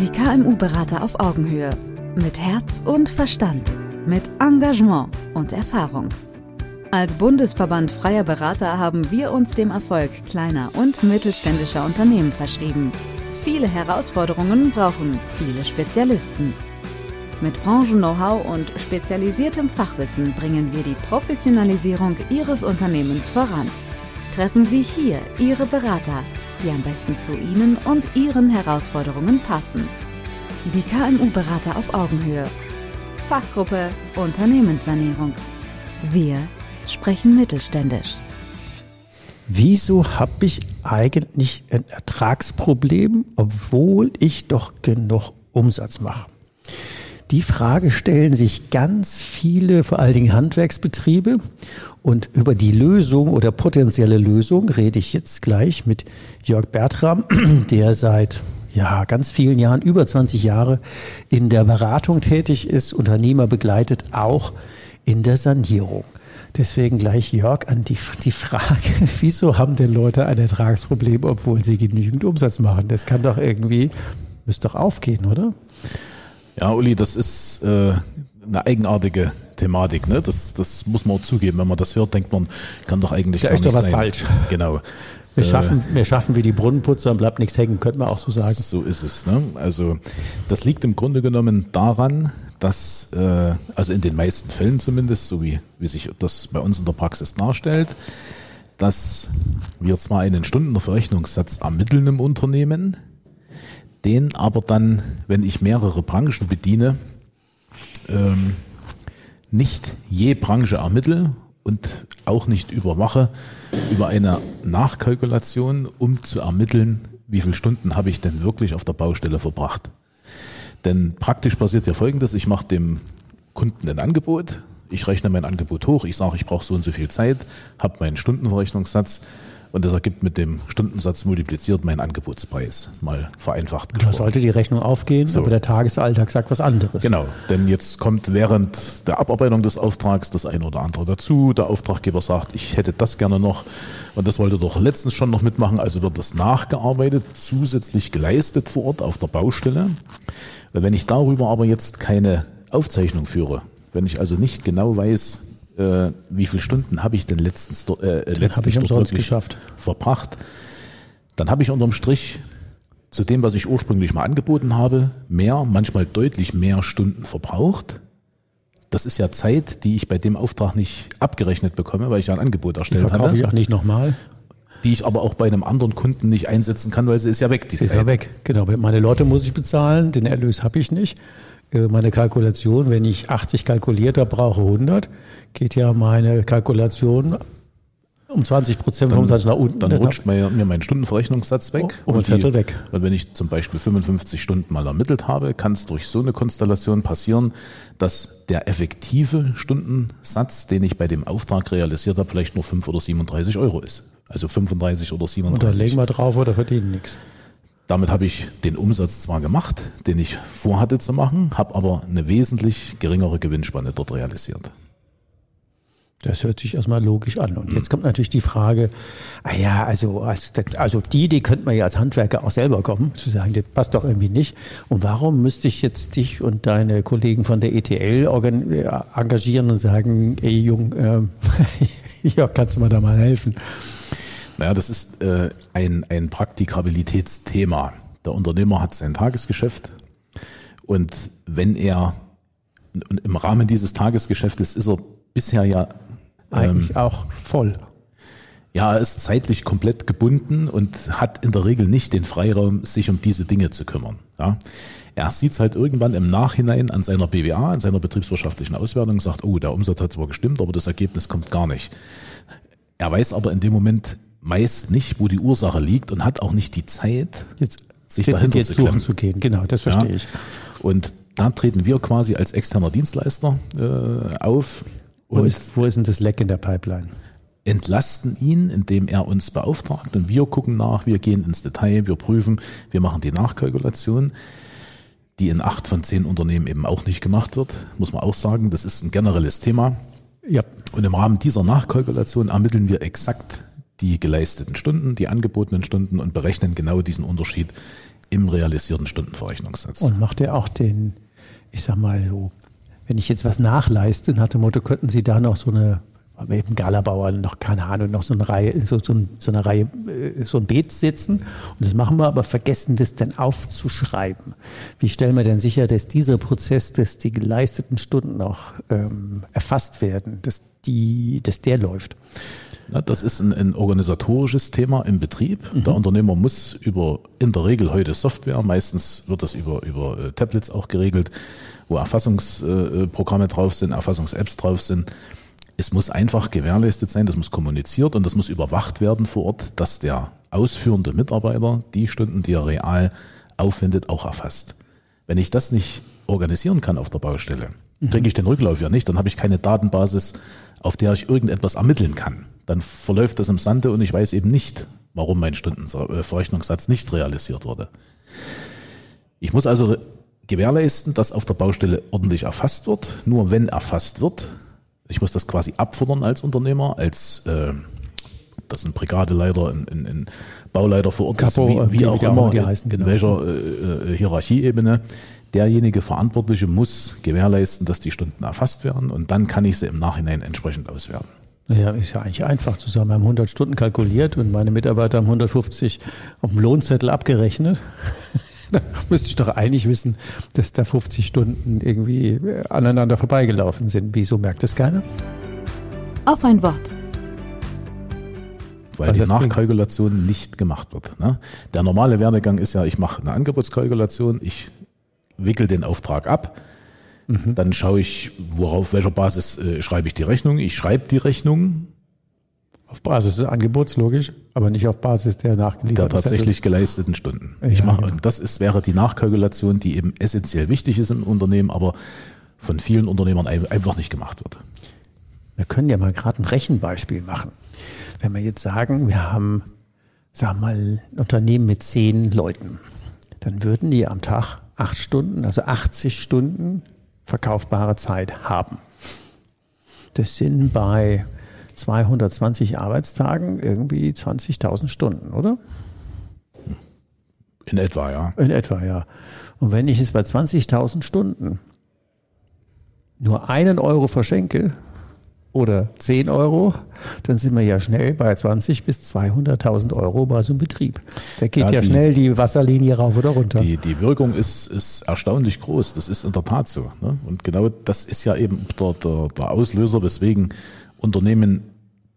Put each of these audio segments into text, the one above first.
Die KMU-Berater auf Augenhöhe. Mit Herz und Verstand. Mit Engagement und Erfahrung. Als Bundesverband freier Berater haben wir uns dem Erfolg kleiner und mittelständischer Unternehmen verschrieben. Viele Herausforderungen brauchen viele Spezialisten. Mit Branchen-Know-how und spezialisiertem Fachwissen bringen wir die Professionalisierung Ihres Unternehmens voran. Treffen Sie hier Ihre Berater, die am besten zu Ihnen und Ihren Herausforderungen passen. Die KMU-Berater auf Augenhöhe. Fachgruppe Unternehmenssanierung. Wir sprechen mittelständisch. Wieso habe ich eigentlich ein Ertragsproblem, obwohl ich doch genug Umsatz mache? Die Frage stellen sich ganz viele, vor allen Dingen Handwerksbetriebe. Und über die Lösung oder potenzielle Lösung rede ich jetzt gleich mit Jörg Bertram, der seit ja, ganz vielen Jahren, über 20 Jahre in der Beratung tätig ist, Unternehmer begleitet, auch in der Sanierung. Deswegen gleich Jörg an die, die Frage, wieso haben denn Leute ein Ertragsproblem, obwohl sie genügend Umsatz machen? Das kann doch irgendwie, müsste doch aufgehen, oder? Ja, Uli, das ist äh, eine eigenartige Thematik. Ne? Das, das muss man auch zugeben. Wenn man das hört, denkt man, kann doch eigentlich da gar ist nicht doch was sein. falsch. Genau. Wir schaffen, wir schaffen wie die Brunnenputzer und bleibt nichts hängen, könnte man auch so sagen. So ist es. Ne? Also das liegt im Grunde genommen daran, dass, äh, also in den meisten Fällen zumindest, so wie, wie sich das bei uns in der Praxis darstellt, dass wir zwar einen Stundenverrechnungssatz ermitteln im Unternehmen, den aber dann, wenn ich mehrere Branchen bediene, ähm, nicht je Branche ermittle und auch nicht überwache über eine Nachkalkulation, um zu ermitteln, wie viele Stunden habe ich denn wirklich auf der Baustelle verbracht. Denn praktisch passiert ja Folgendes, ich mache dem Kunden ein Angebot, ich rechne mein Angebot hoch, ich sage, ich brauche so und so viel Zeit, habe meinen Stundenverrechnungssatz und das ergibt mit dem Stundensatz multipliziert meinen Angebotspreis, mal vereinfacht Da gesprochen. sollte die Rechnung aufgehen, So. aber der Tagesalltag sagt was anderes. Genau, denn jetzt kommt während der Abarbeitung des Auftrags das eine oder andere dazu. Der Auftraggeber sagt, ich hätte das gerne noch und das wollte doch letztens schon noch mitmachen, also wird das nachgearbeitet, zusätzlich geleistet vor Ort auf der Baustelle. Wenn ich darüber aber jetzt keine Aufzeichnung führe, wenn ich also nicht genau weiß, äh, wie viele Stunden habe ich denn letztens äh, letztlich ich umsonst geschafft. verbracht, dann habe ich unterm Strich zu dem, was ich ursprünglich mal angeboten habe, mehr, manchmal deutlich mehr Stunden verbraucht. Das ist ja Zeit, die ich bei dem Auftrag nicht abgerechnet bekomme, weil ich ja ein Angebot erstellt verkaufe ich hatte, auch nicht nochmal. die ich aber auch bei einem anderen Kunden nicht einsetzen kann, weil sie ist ja weg, die Sie ist Zeit. ja weg. Genau, meine Leute muss ich bezahlen, den Erlös habe ich nicht. Äh, Meine Kalkulation, wenn ich 80 kalkuliert habe, brauche 100, geht ja meine Kalkulation um 20 Prozent, 25 nach unten. Dann rutscht mir, mein Stundenverrechnungssatz weg. Oh, um ein Viertel weg. Und wenn ich zum Beispiel 55 Stunden mal ermittelt habe, kann es durch so eine Konstellation passieren, dass der effektive Stundensatz, den ich bei dem Auftrag realisiert habe, vielleicht nur 5 oder 37 Euro ist. Also 35 oder Und dann 37. legen wir drauf oder verdienen nichts. Damit habe ich den Umsatz zwar gemacht, den ich vorhatte zu machen, habe aber eine wesentlich geringere Gewinnspanne dort realisiert. Das hört sich erstmal logisch an. Und jetzt kommt natürlich die Frage, ah ja, also, als, also die Idee könnte man ja als Handwerker auch selber kommen, zu sagen, das passt doch irgendwie nicht. Und warum müsste ich jetzt dich und deine Kollegen von der ETL äh, engagieren und sagen, ey Jung, ähm, ja, kannst du mir da mal helfen? Naja, das ist äh, ein, ein Praktikabilitätsthema. Der Unternehmer hat sein Tagesgeschäft und wenn er und im Rahmen dieses Tagesgeschäftes ist er bisher ja Eigentlich auch voll. ja, er ist zeitlich komplett gebunden und hat in der Regel nicht den Freiraum, sich um diese Dinge zu kümmern. Ja. Er sieht es halt irgendwann im Nachhinein an seiner BWA, an seiner betriebswirtschaftlichen Auswertung und sagt, oh, der Umsatz hat zwar gestimmt, aber das Ergebnis kommt gar nicht. Er weiß aber in dem Moment meist nicht, wo die Ursache liegt und hat auch nicht die Zeit, Jetzt, sich jetzt, dahinter jetzt zu suchen klemmen. zu gehen. Genau, das verstehe Ja. ich. Und da treten wir quasi als externer Dienstleister äh, auf Wo und ist, wo ist denn das Leck in der Pipeline? entlasten ihn, indem er uns beauftragt und wir gucken nach, wir gehen ins Detail, wir prüfen, wir machen die Nachkalkulation, die in acht von zehn Unternehmen eben auch nicht gemacht wird, muss man auch sagen. Das ist ein generelles Thema. Ja, Und im Rahmen dieser Nachkalkulation ermitteln wir exakt die geleisteten Stunden, die angebotenen Stunden und berechnen genau diesen Unterschied im realisierten Stundenverrechnungssatz. Und macht er auch den, ich sag mal so, wenn ich jetzt was nachleiste, nach dem Motto, könnten Sie da noch so eine, eben Galabauer, noch keine Ahnung, noch so eine Reihe, so, so, so eine Reihe, äh, so ein Beet sitzen. Und das machen wir, aber vergessen das dann aufzuschreiben. Wie stellen wir denn sicher, dass dieser Prozess, dass die geleisteten Stunden auch ähm, erfasst werden, dass, die, dass der läuft? Das ist ein, ein organisatorisches Thema im Betrieb. Mhm. Der Unternehmer muss über in der Regel heute Software, meistens wird das über, über äh, Tablets auch geregelt, wo Erfassungsprogramme drauf sind, Erfassungs-Apps drauf sind. Es muss einfach gewährleistet sein, das muss kommuniziert und das muss überwacht werden vor Ort, dass der ausführende Mitarbeiter die Stunden, die er real aufwendet, auch erfasst. Wenn ich das nicht organisieren kann auf der Baustelle. Kriege ich den Rücklauf ja nicht, dann habe ich keine Datenbasis, auf der ich irgendetwas ermitteln kann. Dann verläuft das im Sande und ich weiß eben nicht, warum mein Stundenverrechnungssatz nicht realisiert wurde. Ich muss also gewährleisten, dass auf der Baustelle ordentlich erfasst wird. Nur wenn erfasst wird, ich muss das quasi abfordern als Unternehmer, als äh, das sind Brigadeleiter, ein, ein, ein Bauleiter vor Ort, Capo, wie, wie, auch immer, die heißen, in genau. welcher äh, äh, Hierarchieebene. Derjenige Verantwortliche muss gewährleisten, dass die Stunden erfasst werden und dann kann ich sie im Nachhinein entsprechend auswerten. Ja, ist ja eigentlich einfach zu sagen. Wir haben 100 Stunden kalkuliert und meine Mitarbeiter haben 150 auf dem Lohnzettel abgerechnet. da müsste ich doch eigentlich wissen, dass da 50 Stunden irgendwie aneinander vorbeigelaufen sind. Wieso merkt das keiner? Auf ein Wort. Weil die Nachkalkulation nicht gemacht wird. Ne? Der normale Werdegang ist ja, ich mache eine Angebotskalkulation, ich wickel den Auftrag ab, mhm. dann schaue ich, worauf welcher Basis äh, schreibe ich die Rechnung. Ich schreibe die Rechnung, auf Basis des Angebots, logisch, aber nicht auf Basis der nachgelieferten Der tatsächlich Zettel. geleisteten Stunden. Ich ja, mache, genau. das ist, wäre die Nachkalkulation, die eben essentiell wichtig ist im Unternehmen, aber von vielen Unternehmern einfach nicht gemacht wird. Wir können ja mal gerade ein Rechenbeispiel machen. Wenn wir jetzt sagen, wir haben, sagen wir mal, ein Unternehmen mit zehn Leuten, dann würden die am Tag acht Stunden, also 80 Stunden verkaufbare Zeit haben. Das sind bei 220 Arbeitstagen irgendwie 20.000 Stunden, oder? In etwa, ja. In etwa, ja. Und wenn ich es bei 20.000 Stunden nur einen Euro verschenke oder 10 Euro, dann sind wir ja schnell bei 20 bis 200.000 Euro bei so einem Betrieb. Da geht ja, ja die, schnell die Wasserlinie rauf oder runter. Die, die Wirkung ist, ist erstaunlich groß. Das ist in der Tat so. Ne? Und genau das ist ja eben der, der, der Auslöser, weswegen Unternehmen,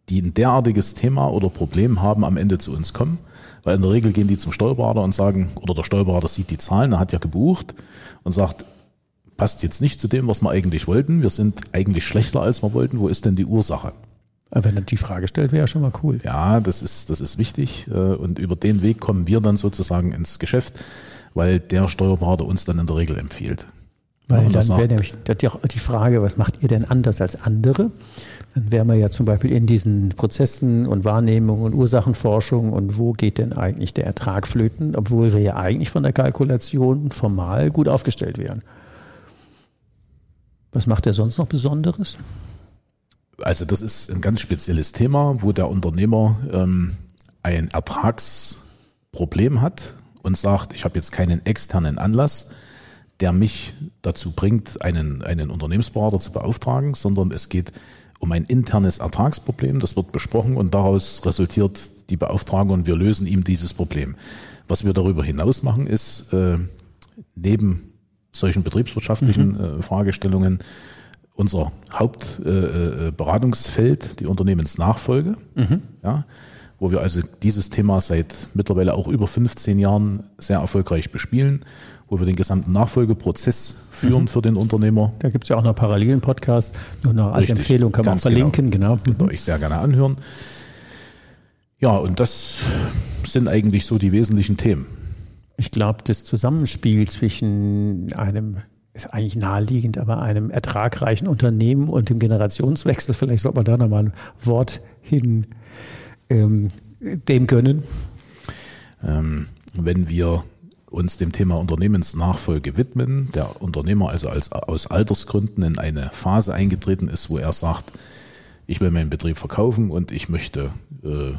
die ein derartiges Thema oder Problem haben, am Ende zu uns kommen. Weil in der Regel gehen die zum Steuerberater und sagen, oder der Steuerberater sieht die Zahlen, er hat ja gebucht und sagt, passt jetzt nicht zu dem, was wir eigentlich wollten. Wir sind eigentlich schlechter, als wir wollten. Wo ist denn die Ursache? Wenn er die Frage stellt, wäre ja schon mal cool. Ja, das ist, das ist wichtig. Äh, und über den Weg kommen wir dann sozusagen ins Geschäft, weil der Steuerberater uns dann in der Regel empfiehlt. Weil dann wäre nämlich die Frage, was macht ihr denn anders als andere? Dann wären wir ja zum Beispiel in diesen Prozessen und Wahrnehmung und Ursachenforschung und wo geht denn eigentlich der Ertrag flöten, obwohl wir ja eigentlich von der Kalkulation formal gut aufgestellt wären. Was macht er sonst noch Besonderes? Also das ist ein ganz spezielles Thema, wo der Unternehmer ähm, ein Ertragsproblem hat und sagt, ich habe jetzt keinen externen Anlass, der mich dazu bringt, einen, einen Unternehmensberater zu beauftragen, sondern es geht um ein internes Ertragsproblem. Das wird besprochen und daraus resultiert die Beauftragung und wir lösen ihm dieses Problem. Was wir darüber hinaus machen, ist äh, neben solchen betriebswirtschaftlichen mhm. äh, Fragestellungen unser Hauptberatungsfeld, äh, äh die Unternehmensnachfolge, mhm. ja, wo wir also dieses Thema seit mittlerweile auch über 15 Jahren sehr erfolgreich bespielen wo wir den gesamten Nachfolgeprozess führen mhm. für den Unternehmer. Da gibt es ja auch noch parallelen Podcast, nur noch als Richtig, Empfehlung kann man auch verlinken, genau. genau. Könnt ihr euch sehr gerne anhören. Ja, und das sind eigentlich so die wesentlichen Themen. Ich glaube, das Zusammenspiel zwischen einem ist eigentlich naheliegend, aber einem ertragreichen Unternehmen und dem Generationswechsel, vielleicht sollte man da nochmal ein Wort hin ähm, dem gönnen. Ähm, wenn wir uns dem Thema Unternehmensnachfolge widmen. Der Unternehmer also als, aus Altersgründen in eine Phase eingetreten ist, wo er sagt, ich will meinen Betrieb verkaufen und ich möchte äh,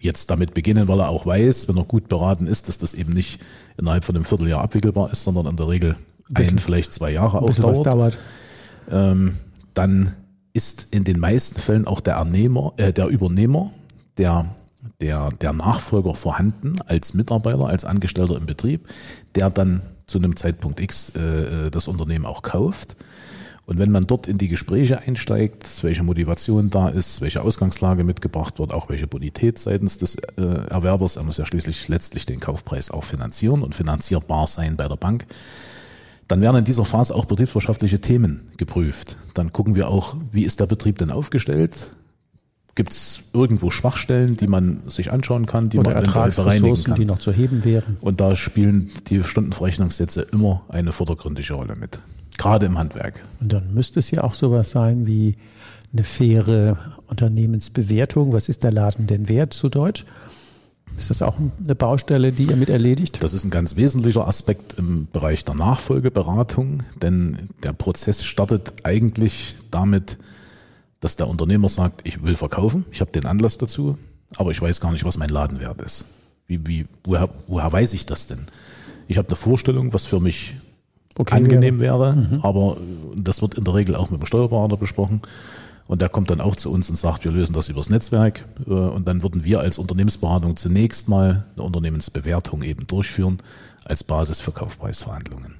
jetzt damit beginnen, weil er auch weiß, wenn er gut beraten ist, dass das eben nicht innerhalb von einem Vierteljahr abwickelbar ist, sondern in der Regel ein, vielleicht zwei Jahre aufdauert. dauert. Ähm, dann ist in den meisten Fällen auch der Ernehmer, äh, der Übernehmer, der, der, der Nachfolger vorhanden als Mitarbeiter, als Angestellter im Betrieb, der dann zu einem Zeitpunkt X äh, äh, das Unternehmen auch kauft. Und wenn man dort in die Gespräche einsteigt, welche Motivation da ist, welche Ausgangslage mitgebracht wird, auch welche Bonität seitens des äh, Erwerbers, er muss ja schließlich letztlich den Kaufpreis auch finanzieren und finanzierbar sein bei der Bank, dann werden in dieser Phase auch betriebswirtschaftliche Themen geprüft. Dann gucken wir auch, wie ist der Betrieb denn aufgestellt? Gibt es irgendwo Schwachstellen, die man sich anschauen kann, die Oder man bereinigen kann? die noch zu heben wären. Und da spielen die Stundenverrechnungssätze immer eine vordergründige Rolle mit. Gerade im Handwerk. Und dann müsste es ja auch sowas sein wie eine faire Unternehmensbewertung. Was ist der Laden denn wert zu Deutsch? Ist das auch eine Baustelle, die ihr mit erledigt? Das ist ein ganz wesentlicher Aspekt im Bereich der Nachfolgeberatung, denn der Prozess startet eigentlich damit, dass der Unternehmer sagt, ich will verkaufen, ich habe den Anlass dazu, aber ich weiß gar nicht, was mein Ladenwert ist. Wie, wie, woher, woher weiß ich das denn? Ich habe eine Vorstellung, was für mich Okay, angenehm wäre, aber das wird in der Regel auch mit dem Steuerberater besprochen. Und der kommt dann auch zu uns und sagt, wir lösen das übers Netzwerk. Äh, Und dann würden wir als Unternehmensberatung zunächst mal eine Unternehmensbewertung eben durchführen als Basis für Kaufpreisverhandlungen.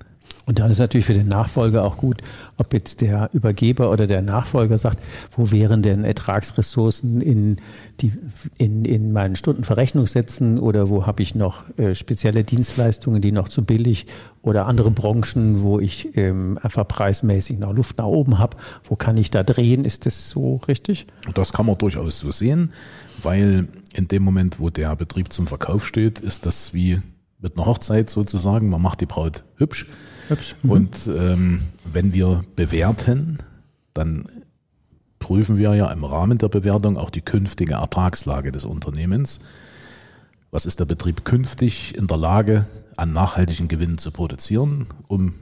Und dann ist natürlich für den Nachfolger auch gut, ob jetzt der Übergeber oder der Nachfolger sagt, wo wären denn Ertragsressourcen in, die, in, in meinen Stundenverrechnungssätzen oder wo habe ich noch äh, spezielle Dienstleistungen, die noch zu billig oder andere Branchen, wo ich ähm, einfach preismäßig noch Luft nach oben habe. Wo kann ich da drehen? Ist das so richtig? Das kann man durchaus so sehen, weil in dem Moment, wo der Betrieb zum Verkauf steht, ist das wie mit einer Hochzeit sozusagen. Man macht die Braut hübsch. Hübsch. Und ähm, wenn wir bewerten, dann prüfen wir ja im Rahmen der Bewertung auch die künftige Ertragslage des Unternehmens. Was ist der Betrieb künftig in der Lage, an nachhaltigen Gewinnen zu produzieren, um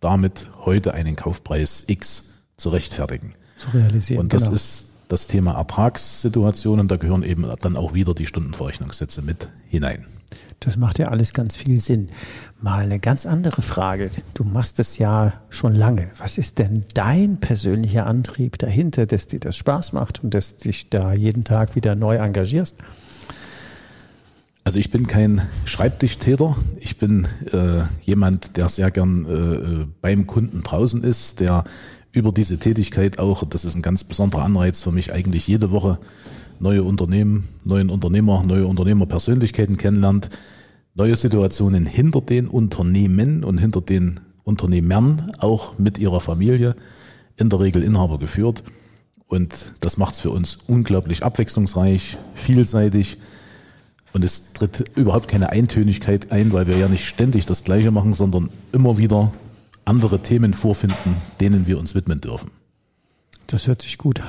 damit heute einen Kaufpreis X zu rechtfertigen? Zu realisieren. Und das genau. ist das Thema Ertragssituationen, da gehören eben dann auch wieder die Stundenverrechnungssätze mit hinein. Das macht ja alles ganz viel Sinn. Mal eine ganz andere Frage. Du machst es ja schon lange. Was ist denn dein persönlicher Antrieb dahinter, dass dir das Spaß macht und dass dich da jeden Tag wieder neu engagierst? Also ich bin kein Schreibtischtäter. Ich bin äh, jemand, der sehr gern äh, beim Kunden draußen ist, der über diese Tätigkeit auch, das ist ein ganz besonderer Anreiz für mich, eigentlich jede Woche neue Unternehmen, neuen Unternehmer, neue Unternehmerpersönlichkeiten kennenlernt, neue Situationen hinter den Unternehmen und hinter den Unternehmern, auch mit ihrer Familie, in der Regel Inhaber geführt. Und das macht es für uns unglaublich abwechslungsreich, vielseitig. Und es tritt überhaupt keine Eintönigkeit ein, weil wir ja nicht ständig das Gleiche machen, sondern immer wieder andere Themen vorfinden, denen wir uns widmen dürfen. Das hört sich gut an.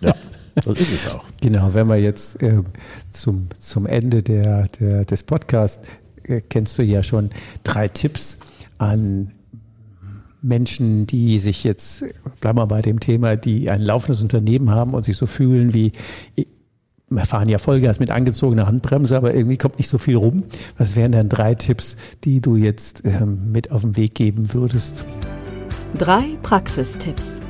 Ja, das ist es auch. Genau, wenn wir jetzt äh, zum, zum Ende der, der, des Podcasts, äh, kennst du ja schon drei Tipps an Menschen, die sich jetzt, bleiben wir bei dem Thema, die ein laufendes Unternehmen haben und sich so fühlen wie, wir fahren ja Vollgas mit angezogener Handbremse, aber irgendwie kommt nicht so viel rum. Was wären denn drei Tipps, die du jetzt ähm, mit auf den Weg geben würdest? Drei Praxistipps.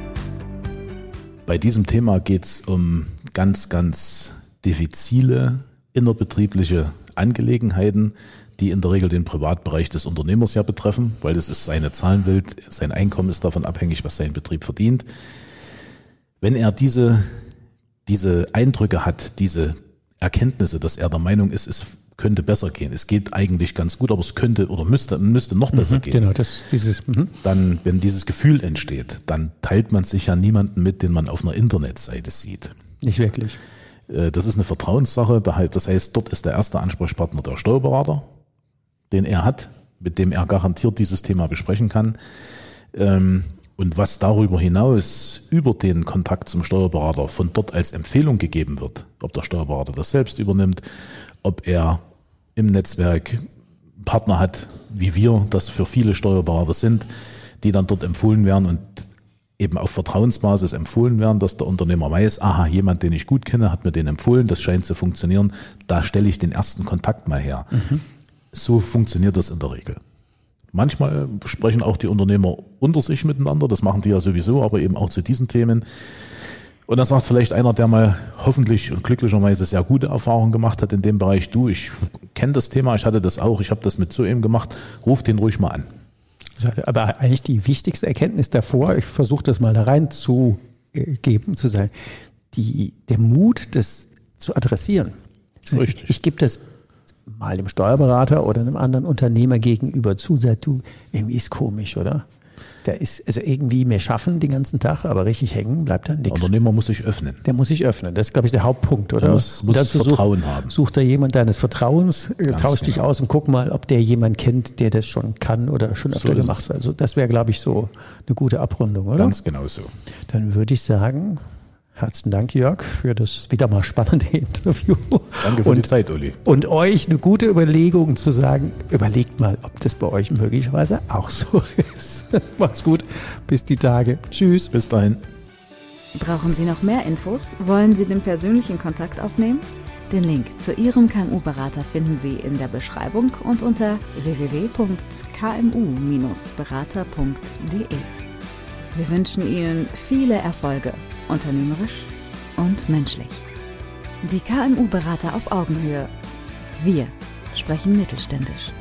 Bei diesem Thema geht es um ganz, ganz diffizile innerbetriebliche Angelegenheiten, die in der Regel den Privatbereich des Unternehmers ja betreffen, weil das ist seine Zahlenwelt, sein Einkommen ist davon abhängig, was sein Betrieb verdient. Wenn er diese, diese Eindrücke hat, diese Erkenntnisse, dass er der Meinung ist, es könnte besser gehen, es geht eigentlich ganz gut, aber es könnte oder müsste, müsste noch besser gehen Genau, das, dieses, mhm. dann, wenn dieses Gefühl entsteht, dann teilt man sich ja niemanden mit, den man auf einer Internetseite sieht. nicht wirklich. Äh, Das ist eine Vertrauenssache. Da Das heißt, dort ist der erste Ansprechpartner der Steuerberater, den er hat, mit dem er garantiert dieses Thema besprechen kann. Ähm, Und was darüber hinaus über den Kontakt zum Steuerberater von dort als Empfehlung gegeben wird, ob der Steuerberater das selbst übernimmt, ob er im Netzwerk Partner hat, wie wir das für viele Steuerberater sind, die dann dort empfohlen werden und eben auf Vertrauensbasis empfohlen werden, dass der Unternehmer weiß, aha, jemand, den ich gut kenne, hat mir den empfohlen, das scheint zu funktionieren, da stelle ich den ersten Kontakt mal her. Mhm. So funktioniert das in der Regel. Manchmal sprechen auch die Unternehmer unter sich miteinander, das machen die ja sowieso, aber eben auch zu diesen Themen. Und das sagt vielleicht einer, der mal hoffentlich und glücklicherweise sehr gute Erfahrungen gemacht hat in dem Bereich. Du, ich kenne das Thema, ich hatte das auch, ich habe das mit so eben gemacht, ruf den ruhig mal an. Aber eigentlich die wichtigste Erkenntnis davor, ich versuche das mal da rein zu geben, zu sein, die, der Mut, das zu adressieren. Richtig. Ich gebe das mal dem Steuerberater oder einem anderen Unternehmer gegenüber zu, sagt du, irgendwie ist komisch, oder? Da ist also irgendwie mehr schaffen den ganzen Tag, aber richtig hängen bleibt da nichts. Der Unternehmer muss sich öffnen. Der muss sich öffnen. Das ist, glaube ich, der Hauptpunkt, oder? Er muss, muss Vertrauen such, haben. Sucht da jemand deines Vertrauens, äh, Ganz tauscht genau. dich aus und guck mal, ob der jemand kennt, der das schon kann oder schon öfter so gemacht hat. Also das wäre, glaube ich, so eine gute Abrundung, oder? Ganz genau so. Dann würde ich sagen, Herzlichen Dank, Jörg, für das wieder mal spannende Interview. Danke für und, die Zeit, Uli. Und euch eine gute Überlegung zu sagen, überlegt mal, ob das bei euch möglicherweise auch so ist. Macht's gut, bis die Tage. Tschüss. Bis dahin. Brauchen Sie noch mehr Infos? Wollen Sie den persönlichen Kontakt aufnehmen? Den Link zu Ihrem KMU-Berater finden Sie in der Beschreibung und unter www.kmu-berater.de. Wir wünschen Ihnen viele Erfolge unternehmerisch und menschlich. Die KMU-Berater auf Augenhöhe. Wir sprechen mittelständisch.